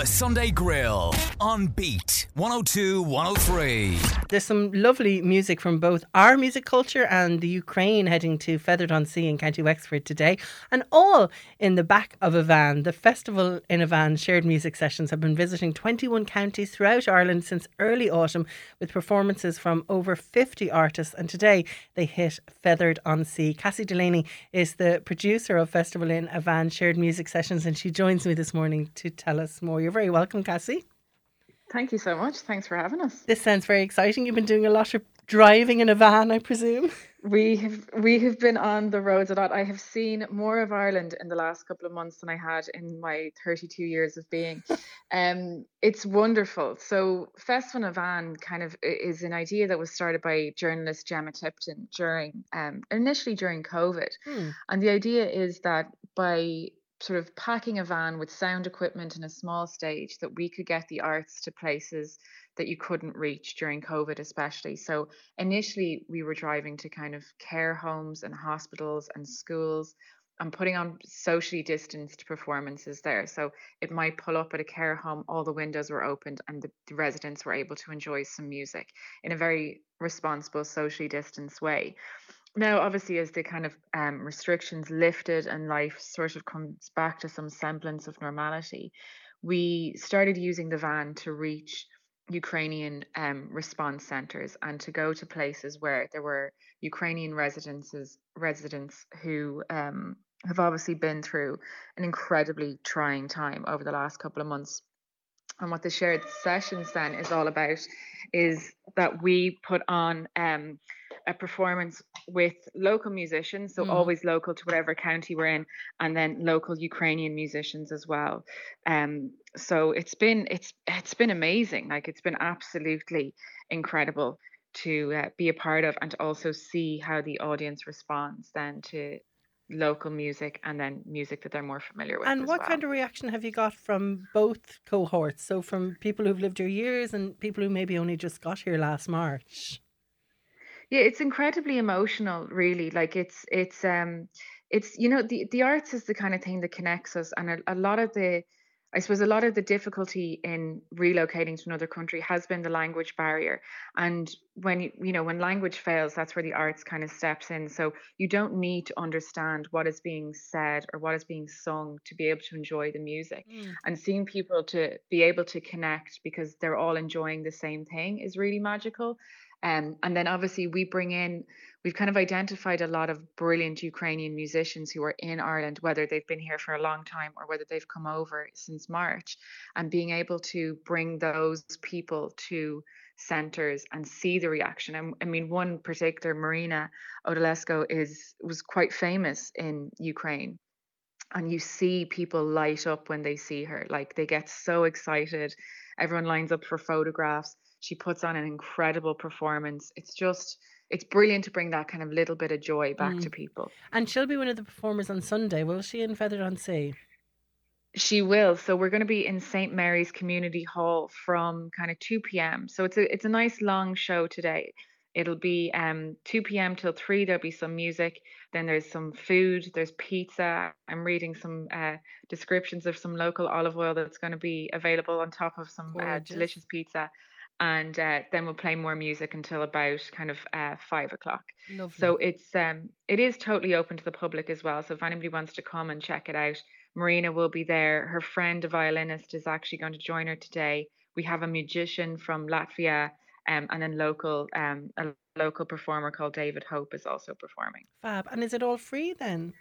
The Sunday Grill on Beat 102 103. There's some lovely music from both our music culture and the Ukraine heading to Fethard on Sea in County Wexford today, and all in the back of a van. The Festival in a Van shared music sessions have been visiting 21 counties throughout Ireland since early autumn with performances from over 50 artists, and today they hit Fethard on Sea. Cassie Delaney is the producer of Festival in a Van shared music sessions, and she joins me this morning to tell us more. You're very welcome, Cassie. Thank you so much. Thanks for having us. This sounds very exciting. You've been doing a lot of driving in a van, I presume. We have we have been on the roads a lot. I have seen more of Ireland in the last couple of months than I had in my 32 years of being. Um, it's wonderful. So Festival in a Van kind of is an idea that was started by journalist Gemma Tipton during um, initially during COVID, hmm. and the idea is that by sort of packing a van with sound equipment and a small stage that we could get the arts to places that you couldn't reach during COVID, especially. So initially, we were driving to kind of care homes and hospitals and schools and putting on socially distanced performances there. So it might pull up at a care home, all the windows were opened, and the, the residents were able to enjoy some music in a very responsible, socially distanced way now obviously as the kind of um, restrictions lifted and life sort of comes back to some semblance of normality we started using the van to reach ukrainian um, response centers and to go to places where there were ukrainian residences residents who um, have obviously been through an incredibly trying time over the last couple of months. And what the shared sessions then is all about is that we put on um, a performance with local musicians, so mm. always local to whatever county we're in, and then local Ukrainian musicians as well. Um, so it's been it's it's been amazing. Like it's been absolutely incredible to uh, be a part of, and to also see how the audience responds then to local music and then music that they're more familiar with. And what well. kind of reaction have you got from both cohorts? So from people who've lived here years and people who maybe only just got here last March? Yeah, it's incredibly emotional, really. Like it's it's um it's you know the the arts is the kind of thing that connects us, and a, a lot of the I suppose a lot of the difficulty in relocating to another country has been the language barrier. And when you, you know, when language fails, that's where the arts kind of steps in. So you don't need to understand what is being said or what is being sung to be able to enjoy the music. Mm. And seeing people to be able to connect because they're all enjoying the same thing is really magical. Um, and then obviously we bring in, we've kind of identified a lot of brilliant Ukrainian musicians who are in Ireland, whether they've been here for a long time or whether they've come over since March, and being able to bring those people to centers and see the reaction. And I mean, one particular, Marina Odalesko, is was quite famous in Ukraine. And you see people light up when they see her. Like they get so excited. Everyone lines up for photographs she puts on an incredible performance. It's just it's brilliant to bring that kind of little bit of joy back mm. to people. And she'll be one of the performers on Sunday, will she, in Fethard on Sea? She will. So we're going to be in St Mary's Community Hall from kind of 2 p.m. So it's a it's a nice long show today. It'll be um 2 p.m. till 3. There'll be some music. Then there's some food. There's pizza. I'm reading some uh, descriptions of some local olive oil that's going to be available on top of some uh, delicious pizza and uh, then we'll play more music until about kind of uh, five o'clock. Lovely. So it's um it is totally open to the public as well. So if anybody wants to come and check it out, Marina will be there. Her friend, a violinist, is actually going to join her today. We have a musician from Latvia, um, and then local um a local performer called David Hope is also performing. Fab. And is it all free then?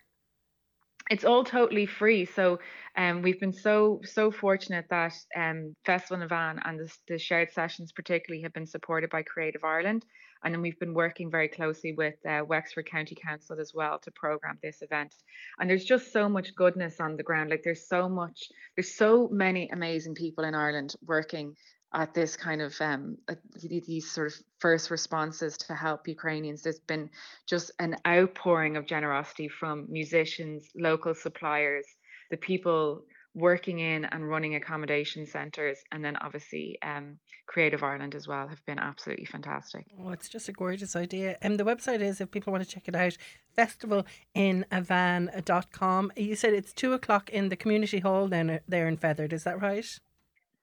It's all totally free. So um, we've been so so fortunate that um, Festival in a Van and the, the shared sessions particularly have been supported by Creative Ireland, and then we've been working very closely with uh, Wexford County Council as well to program this event. And there's just so much goodness on the ground. Like there's so much, there's so many amazing people in Ireland working at this kind of um, these sort of first responses to help Ukrainians. There's been just an outpouring of generosity from musicians, local suppliers, the people working in and running accommodation centres, and then obviously um, Creative Ireland as well have been absolutely fantastic. Oh, it's just a gorgeous idea. And um, the website is, if people want to check it out, festivalinavan.com. You said it's two o'clock in the community hall then uh, there in Fethard, is that right?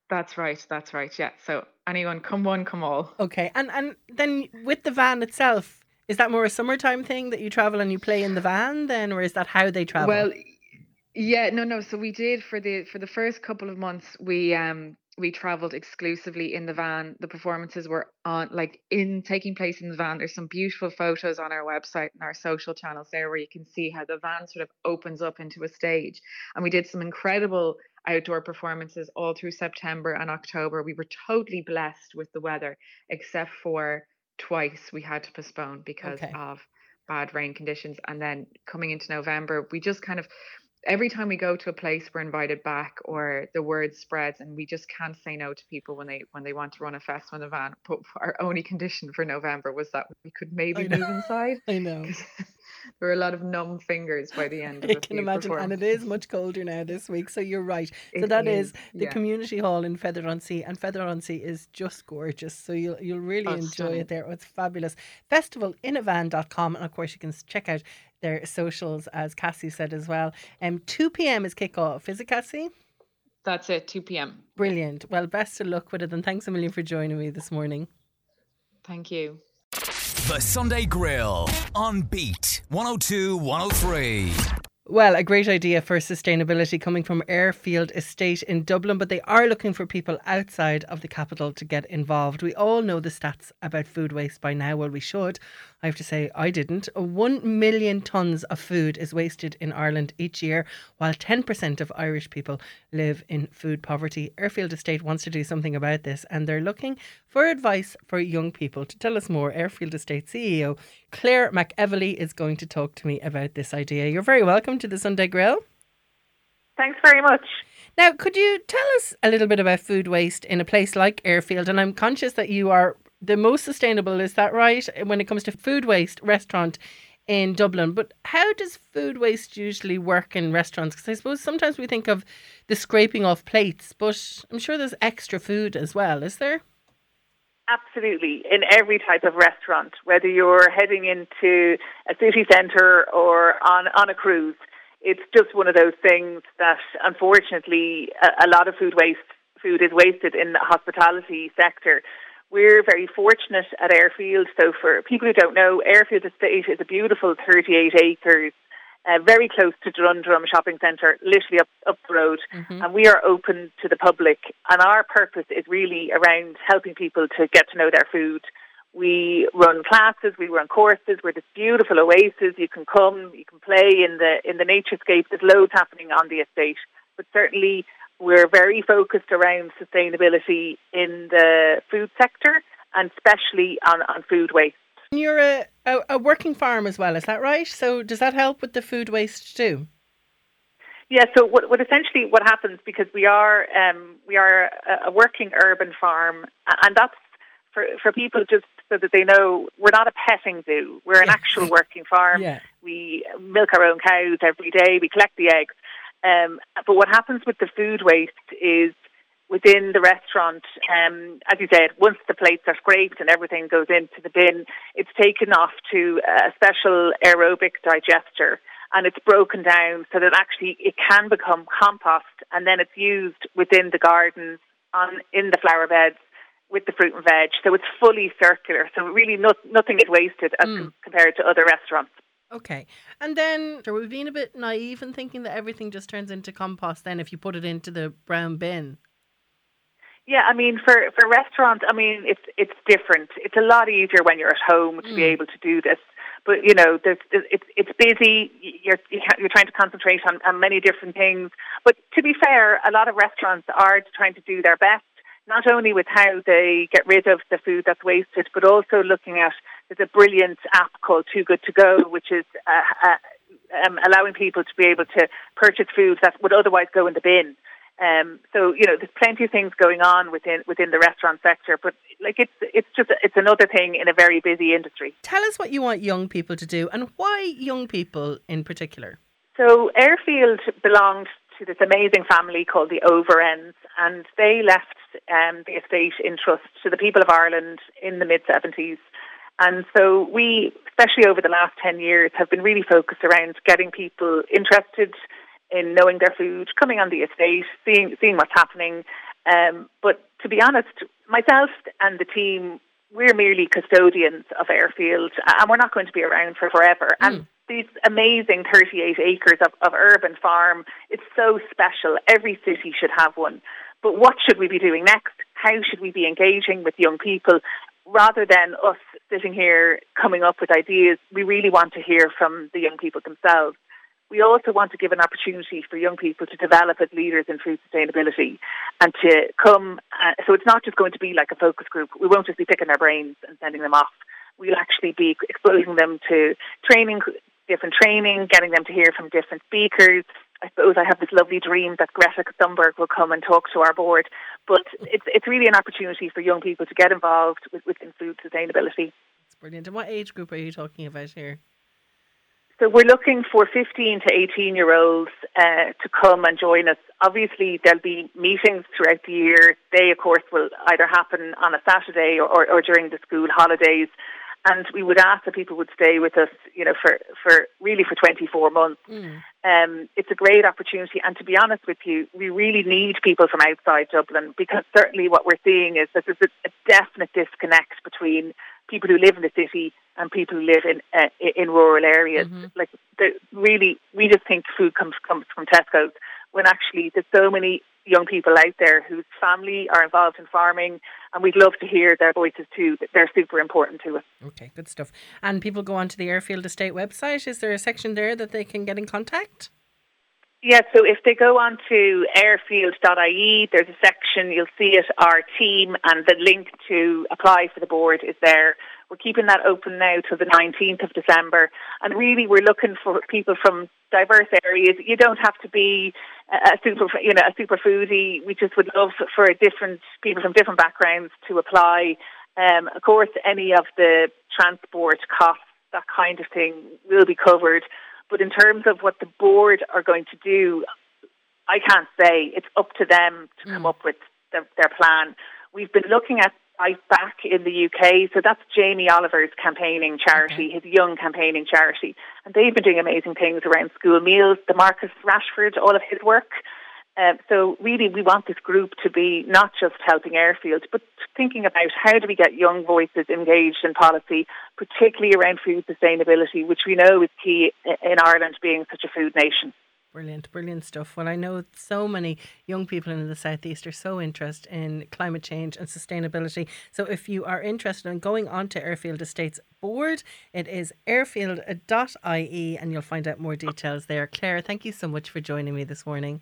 That's right. That's right. Yeah. So anyone, come one, come all. Okay, and and then with the van itself, is that more a summertime thing that you travel and you play in the van then, or is that how they travel? Well, yeah, no, no. So we did for the for the first couple of months. We um we traveled exclusively in the van. The performances were on like in taking place in the van. There's some beautiful photos on our website and our social channels there where you can see how the van sort of opens up into a stage. And we did some incredible outdoor performances all through September and October. We were totally blessed with the weather, except for twice we had to postpone because Okay. of bad rain conditions. And then coming into November, we just kind of every time we go to a place we're invited back or the word spreads and we just can't say no to people when they when they want to run a festival in a van but our only condition for november was that we could maybe move inside I know. there were a lot of numb fingers by the end of I a can imagine, and it is much colder now this week. So you're right. So It that is, the yeah. community hall in Fethard on Sea, and Fethard on Sea is just gorgeous. So you'll you'll really Oh, enjoy stunning. it there. Oh, it's fabulous. Festivalinavan.com, and of course you can check out their socials as Cassie said as well. Um, two p.m. is kickoff. Is it Cassie? that's it 2 p.m Brilliant. Well, best of luck with it, and thanks a million for joining me this morning. thank you The Sunday Grill on Beat 102 103. Well, a great idea for sustainability coming from Airfield Estate in Dublin, but they are looking for people outside of the capital to get involved. We all know the stats about food waste by now. Well, we should. I have to say, I didn't. One million tonnes of food is wasted in Ireland each year, while 10% of Irish people live in food poverty. Airfield Estate wants to do something about this, and they're looking for advice for young people. To tell us more, Airfield Estate CEO Claire McEvely is going to talk to me about this idea. You're very welcome to the Sunday Grill. Thanks very much. Now, could you tell us a little bit about food waste in a place like Airfield? And I'm conscious that you are the most sustainable, is that right? When it comes to food waste restaurant in Dublin. But how does food waste usually work in restaurants? Because I suppose sometimes we think of the scraping off plates, but I'm sure there's extra food as well, is there? Absolutely. In every type of restaurant, whether you're heading into a city centre or on, on a cruise, it's just one of those things that unfortunately a, a lot of food waste food is wasted in the hospitality sector. We're very fortunate at Airfield. So for people who don't know, Airfield Estate is a beautiful 38 acres, uh, very close to Dundrum Shopping Centre, literally up, up the road. And we are open to the public. And our purpose is really around helping people to get to know their food. We run classes, we run courses. We're this beautiful oasis. You can come, you can play in the in the naturescape. There's loads happening on the estate, but certainly we're very focused around sustainability in the food sector and especially on, on food waste. And You're a, a, a working farm as well, is that right? So does that help with the food waste too? Yeah, so what, what essentially what happens because we are um, we are a, a working urban farm, and that's for for people just so that they know we're not a petting zoo. We're an Yeah. actual working farm. Yeah. We milk our own cows every day. We collect the eggs. Um, but what happens with the food waste is within the restaurant, um, as you said, once the plates are scraped and everything goes into the bin, it's taken off to a special aerobic digester and it's broken down so that actually it can become compost and then it's used within the gardens on in the flower beds with the fruit and veg. So it's fully circular. So really no, nothing is wasted as com- compared to other restaurants. Okay. And then are we being a bit naive in thinking that everything just turns into compost then if you put it into the brown bin? Yeah, I mean, for for restaurants, I mean, it's it's different. It's a lot easier when you're at home to be mm. able to do this. But you know, there's, it's it's busy. You're you're trying to concentrate on, on many different things. But to be fair, a lot of restaurants are trying to do their best, not only with how they get rid of the food that's wasted, but also looking at there's a brilliant app called Too Good to Go, which is uh, uh, um, allowing people to be able to purchase foods that would otherwise go in the bin. Um, so you know, there's plenty of things going on within within the restaurant sector, but like it's it's just it's another thing in a very busy industry. Tell us what you want young people to do and why young people in particular. So Airfield belonged to this amazing family called the Overends, and they left um, the estate in trust to the people of Ireland in the mid 70s. And so we, especially over the last 10 years, have been really focused around getting people interested in knowing their food, coming on the estate, seeing seeing what's happening, Um, but to be honest, myself and the team, we're merely custodians of airfield, and we're not going to be around for forever. Mm. And these amazing 38 acres of, of urban farm, it's so special. Every city should have one. But what should we be doing next? How should we be engaging with young people? Rather than us sitting here coming up with ideas, we really want to hear from the young people themselves. We also want to give an opportunity for young people to develop as leaders in food sustainability and to come. Uh, so it's not just going to be like a focus group. We won't just be picking their brains and sending them off. We'll actually be exposing them to training, different training, getting them to hear from different speakers. I suppose I have this lovely dream that Greta Thunberg will come and talk to our board. But it's it's really an opportunity for young people to get involved with, within food sustainability. That's brilliant. And what age group are you talking about here? So we're looking for 15 to 18 year olds uh, to come and join us. Obviously, there'll be meetings throughout the year. They, of course, will either happen on a Saturday or, or, or during the school holidays. And we would ask that people would stay with us, you know, for, for really for 24 months. Mm. Um, it's a great opportunity. And to be honest with you, we really need people from outside Dublin because certainly what we're seeing is that there's a, a definite disconnect between people who live in the city and people who live in uh, in rural areas. Mm-hmm. Like, really, we just think food comes comes from Tesco's when actually there's so many young people out there whose family are involved in farming, and we'd love to hear their voices too. They're super important to us. Okay, good stuff. And people go onto the Airfield Estate website. Is there a section there that they can get in contact? Yeah, so if they go on to airfield.ie, there's a section, you'll see it, our team, and the link to apply for the board is there. We're keeping that open now till the 19th of December. And really, we're looking for people from diverse areas. You don't have to be a super, you know, a super foodie. We just would love for different people from different backgrounds to apply. Um, of course, any of the transport costs, that kind of thing, will be covered. But in terms of what the board are going to do, I can't say. It's up to them to mm. come up with the, their plan. We've been looking at Bite Back in the UK, so that's Jamie Oliver's campaigning charity, his young campaigning charity, and they've been doing amazing things around school meals. The Marcus Rashford, all of his work. Um, so really, we want this group to be not just helping airfields, but thinking about how do we get young voices engaged in policy, particularly around food sustainability, which we know is key in Ireland being such a food nation. Brilliant, brilliant stuff. Well, I know so many young people in the southeast are so interested in climate change and sustainability. So, if you are interested in going on to Airfield Estates board, it is airfield.ie, and you'll find out more details there. Claire, thank you so much for joining me this morning.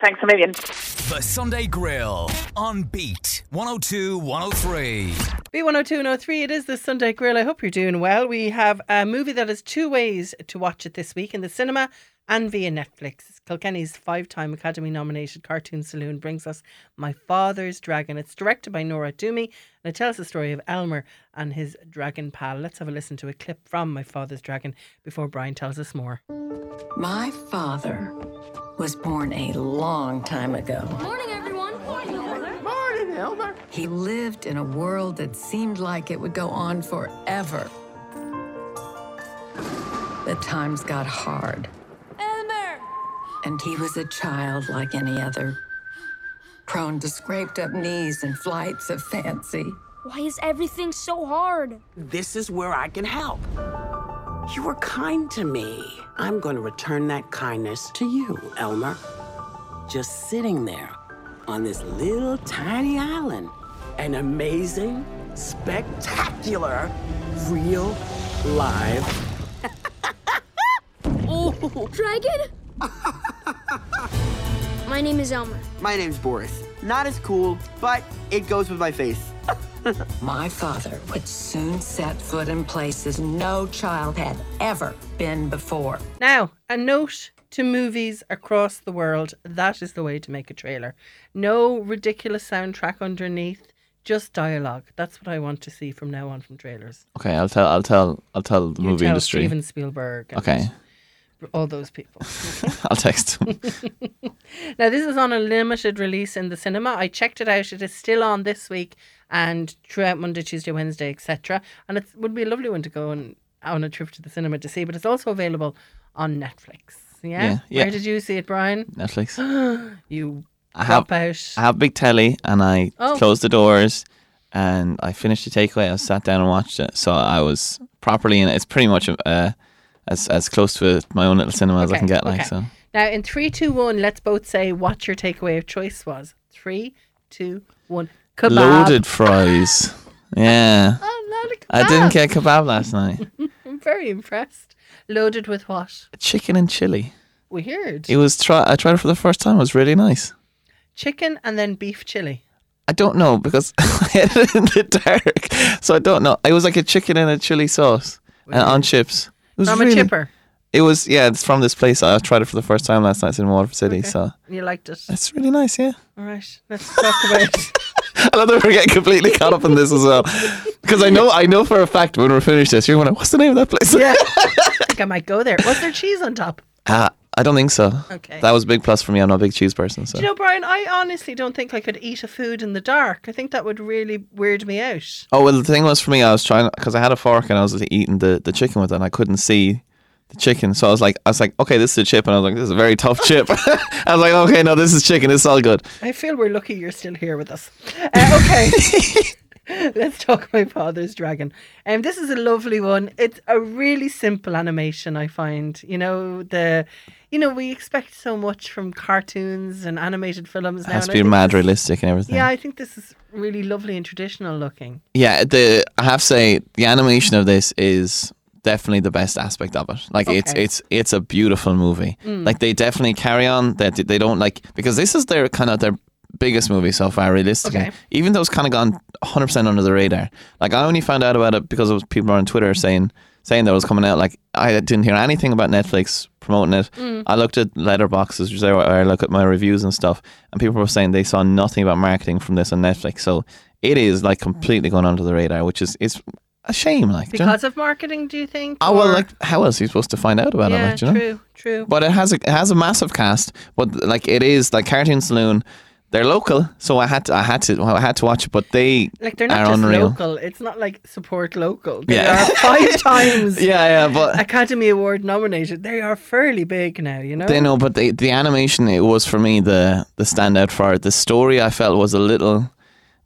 Thanks a million. The Sunday Grill on Beat 102 103. Beat 102 103, it is the Sunday Grill. I hope you're doing well. We have a movie that has two ways to watch it this week in the cinema and via Netflix. Kilkenny's five time Academy nominated Cartoon Saloon brings us My Father's Dragon. It's directed by Nora Twomey and it tells the story of Elmer and his dragon pal. Let's have a listen to a clip from My Father's Dragon before Brian tells us more. My father was born a long time ago. Morning, everyone. Morning, Elmer. Morning, Elmer. He lived in a world that seemed like it would go on forever. The times got hard. Elmer! And he was a child like any other, prone to scraped up knees and flights of fancy. Why is everything so hard? This is where I can help. You were kind to me. I'm going to return that kindness to you, Elmer. Just sitting there on this little tiny island. An amazing, spectacular, real, live. oh, dragon? my name is Elmer. My name's Boris. Not as cool, but it goes with my face. My father would soon set foot in places no child had ever been before. Now, a note to movies across the world that is the way to make a trailer. No ridiculous soundtrack underneath. Just dialogue. that's what I want to see from now on from trailers. Okay, I'll tell. I'll tell. I'll tell the you movie tell industry. Steven Spielberg. Okay all those people. I'll text. now, this is on a limited release in the cinema. I checked it out. It is still on this week and throughout Monday, Tuesday, Wednesday, etc. And it would be a lovely one to go on, on a trip to the cinema to see. But it's also available on Netflix. Yeah? Yeah. yeah. Where did you see it, Brian? Netflix. you I have out. I have a big telly, and I Oh. closed the doors, and I finished the takeaway. I sat down and watched it, so I was properly in it. It's pretty much uh, as as close to a, my own little cinema as I can get. Like okay. so, Now, in three, two, one, let's both say what your takeaway of choice was. Three, two, one. Kebab. loaded fries. Yeah, Oh, not a kebab. I didn't get kebab last night. I'm very impressed. Loaded with what? Chicken and chili. Weird. It was try. I tried it for the first time. It was really nice. Chicken and then beef chili. I don't know because I had it in the dark, so I don't know. It was like a chicken and a chili sauce and on chips. It was From really, a chipper. It was yeah. It's from this place. I tried it for the first time last night in Waterford City. Okay. So You liked it. it's really nice. Yeah. All right. Let's talk about it. I love that we're getting completely caught up in this as well. Because I know, I know for a fact when we're finished this, you're going, to, what's the name of that place? Yeah. I think I might go there. Was there cheese on top? Uh, I don't think so. Okay. That was a big plus for me. I'm not a big cheese person. So Do you know, Brian, I honestly don't think I could eat a food in the dark. I think that would really weird me out. Oh well, the thing was for me, I was trying because I had a fork and I was eating the, the chicken with it, and I couldn't see the chicken. So I was like, I was like, okay, this is a chip, and I was like, this is a very tough chip. I was like, okay, no, this is chicken. It's all good. I feel we're lucky you're still here with us. Uh, okay. Let's talk my father's dragon. Um, this is a lovely one. It's a really simple animation. I find. You know the, you know we expect so much from cartoons and animated films It now. has to be mad realistic and everything. Yeah, I think this is really lovely and traditional looking. Yeah, the I have to say the animation of this is definitely the best aspect of it. Like it's Okay. it's it's a beautiful movie. Mm. Like they definitely carry on that they don't like because this is their kind of their biggest movie so far realistically. Okay. Even though it's kind of gone 100% under the radar. Like I only found out about it because it was people on Twitter saying saying that it was coming out like I didn't hear anything about Netflix promoting it. Mm. I looked at Letterboxd which is I look at my reviews and stuff and people were saying they saw nothing about marketing from this on Netflix. So it is like completely going under the radar, which is it's a shame. Like, do you know? Because of marketing, do you think? oh well, like how else are you supposed to find out about yeah, it? Like, you know? true, true. But it has a it has a massive cast. But like it is like Cartoon Saloon. They're local, so I had to I had to I had to watch it. But they Like they're not are just unreal. local. It's not like support local. They Yeah. are five times Yeah, yeah, but Academy Award nominated. They are fairly big now, you know. they know. But the the animation it was for me the the standout for it. The story I felt was a little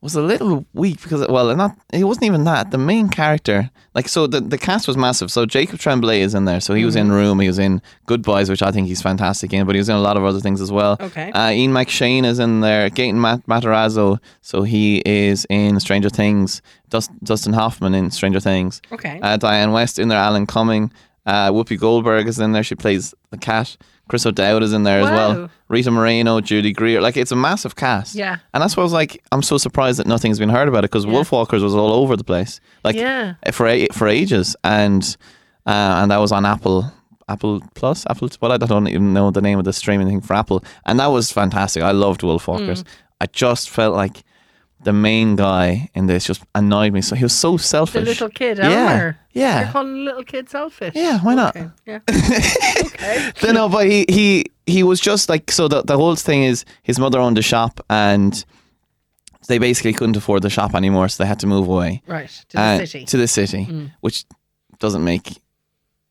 was a little weak because well not it wasn't even that the main character like so the the cast was massive. So Jacob Tremblay is in there. So he was in Room he was in Good Boys which I think he's fantastic in but he was in a lot of other things as well. Okay. uh, Ian McShane is in there Gaten Mat- Matarazzo so he is in Stranger Things Dust- Dustin Hoffman in Stranger Things. Okay. uh, Dianne Wiest in there Alan Cumming uh, Whoopi Goldberg is in there she plays the cat Chris O'Dowd is in there as well Rita Moreno Judy Greer like it's a massive cast Yeah. and that's why I was like, I'm so surprised that nothing's been heard about it because Yeah. Wolfwalkers was all over the place, like Yeah. for for ages, and uh, and that was on Apple, Apple Plus, Apple. Well, I don't even know the name of the streaming thing for Apple, and that was fantastic. I loved Wolfwalkers. Mm. I just felt like the main guy in this just annoyed me. So he was so selfish. the little kid, Yeah, Elmer. yeah. You're calling the little kid selfish. Yeah, why not? Okay. Yeah. okay. Then, no, but he, he he was just like so. The the whole thing is his mother owned a shop and they basically couldn't afford the shop anymore, so they had to move away. Right. To the Uh, city. To the city, Mm. which doesn't make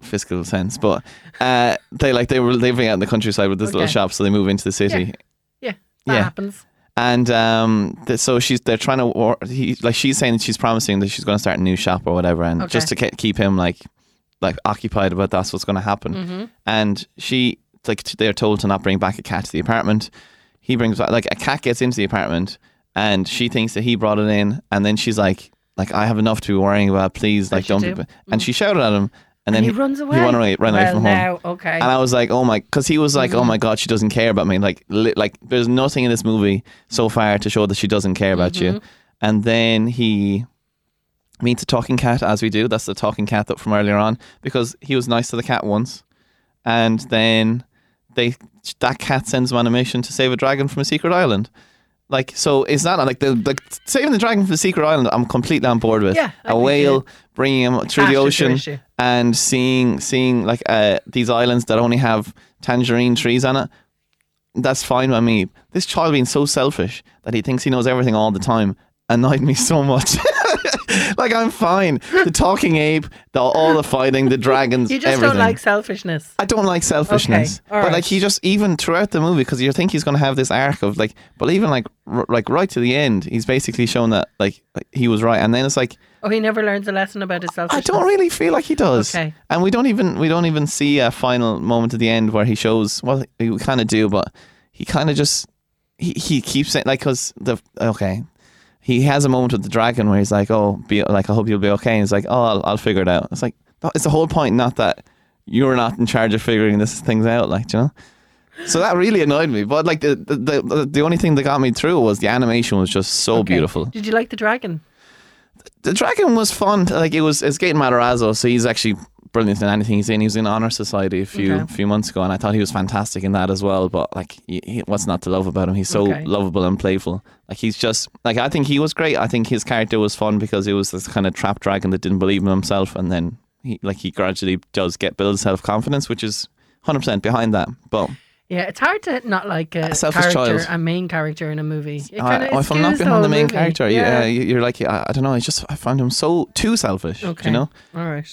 fiscal sense, but uh, they like they were living out in the countryside with this little shop, so they move into the city. yeah. That yeah. happens. And um, th- so she's they're trying to war- he like she's saying that she's promising that she's going to start a new shop or whatever, and Okay. just to ke- keep him like like occupied about that's what's going to happen. Mhm. And she like t- they're told to not bring back a cat to the apartment. He brings back like a cat gets into the apartment, and she thinks that he brought it in, and then she's like like I have enough to be worrying about. Please, like you don't. do. Be, and she shouted at him, and then he runs away. He ran away, ran away well, from home. now, okay. And I was like, oh my, because he was like, Mm-hmm. oh my god, she doesn't care about me. Like, li- like there's nothing in this movie so far to show that she doesn't care about you. Mm-hmm. And then he meets a talking cat, as we do. That's the talking cat that from earlier on, because he was nice to the cat once, and then they that cat sends him on a mission to save a dragon from a secret island. Like, so it's not like the like saving the dragon from the secret island? I'm completely on board with Yeah, a whale bringing him through the ocean issue. and seeing seeing like uh, these islands that only have tangerine trees on it. That's fine by me. This child being so selfish that he thinks he knows everything all the time annoyed me so much. like I'm fine. The talking ape, the, all the fighting, the dragons, You just everything. don't like selfishness. I don't like selfishness, Okay, all but like he just even throughout the movie because you think he's going to have this arc of like, but even like r- like right to the end, he's basically shown that like he was right, and then it's like Oh, he never learns a lesson about his selfishness. I don't really feel like he does. Okay. And we don't even we don't even see a final moment at the end where he shows well we kind of do, but he kind of just he, he keeps saying like because the okay he has a moment with the dragon where he's like oh be like I hope you'll be okay and he's like oh I'll, I'll figure it out. It's like it's the whole point, not that you're not in charge of figuring this things out, like you know. So that really annoyed me, but like the the, the the only thing that got me through was the animation was just so Okay. beautiful Did you like the dragon? the dragon was fun. Like it was, it's Gaten Matarazzo, so he's actually brilliant in anything he's in. He was in Honor Society a few Okay. few months ago, and I thought he was fantastic in that as well. But like, he, he- what's not to love about him? He's so Okay. lovable and playful. Like he's just like I think he was great. I think his character was fun because it was this kind of trap dragon that didn't believe in himself, and then he like he gradually does get build self confidence, which is hundred percent behind that. But Yeah, it's hard to not like a, A character, child. a main character in a movie. It kinda oh, if I'm not behind the whole main movie. character, yeah. yeah, you- you're like I, I don't know. I just I find him so too selfish. Okay. You know. All right.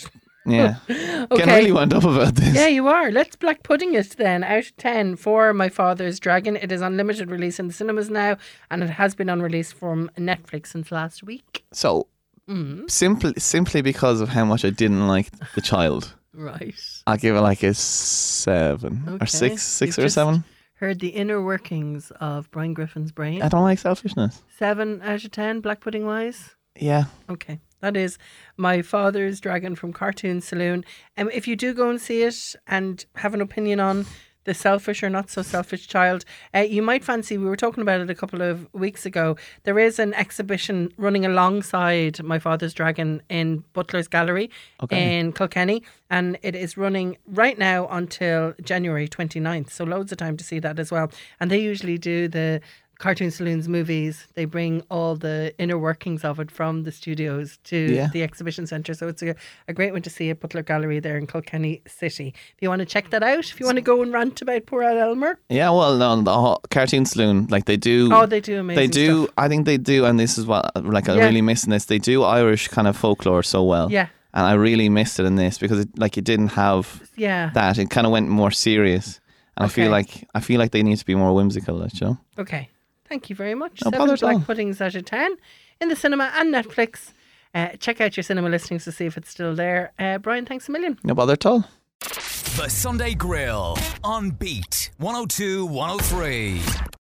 Yeah. Okay. Getting really wound up about this. Yeah, you are. Let's black pudding it then. Out of 10 for My Father's Dragon. It is on limited release in the cinemas now, and it has been on release from Netflix since last week. So Mm-hmm. simply simply because of how much I didn't like the child, Right. I'll give it like a seven Okay. or six, six You've or seven. Heard the inner workings of Brian Griffin's brain. I don't like selfishness. Seven out of 10, black pudding wise. Yeah, Okay. That is My Father's Dragon from Cartoon Saloon. Um, if you do go and see it and have an opinion on the selfish or not so selfish child, uh, you might fancy, we were talking about it a couple of weeks ago, there is an exhibition running alongside My Father's Dragon in Butler's Gallery Okay. in Kilkenny. And it is running right now until January 29th. So loads of time to see that as well. And they usually do the Cartoon Saloons movies, they bring all the inner workings of it from the studios to Yeah. the exhibition centre. So it's a, a great one to see at Butler Gallery there in Kilkenny City. If you want to check that out, if you want to go and rant about poor Al Elmer. yeah. Well, no, the whole cartoon saloon, like they do. Oh, they do amazing They do. stuff. I think they do, and this is what like I'm Yeah. really missing this. They do Irish kind of folklore so well. Yeah. And I really missed it in this because it, like it didn't have Yeah. that. It kind of went more serious, and I feel like I feel like they need to be more whimsical. You know. Okay. Thank you very much. No Seven bother at black all. puddings out of 10 in the cinema and Netflix. Uh, check out your cinema listings to see if it's still there. Uh, Brian, thanks a million. No bother at all. The Sunday Grill on Beat 102 103.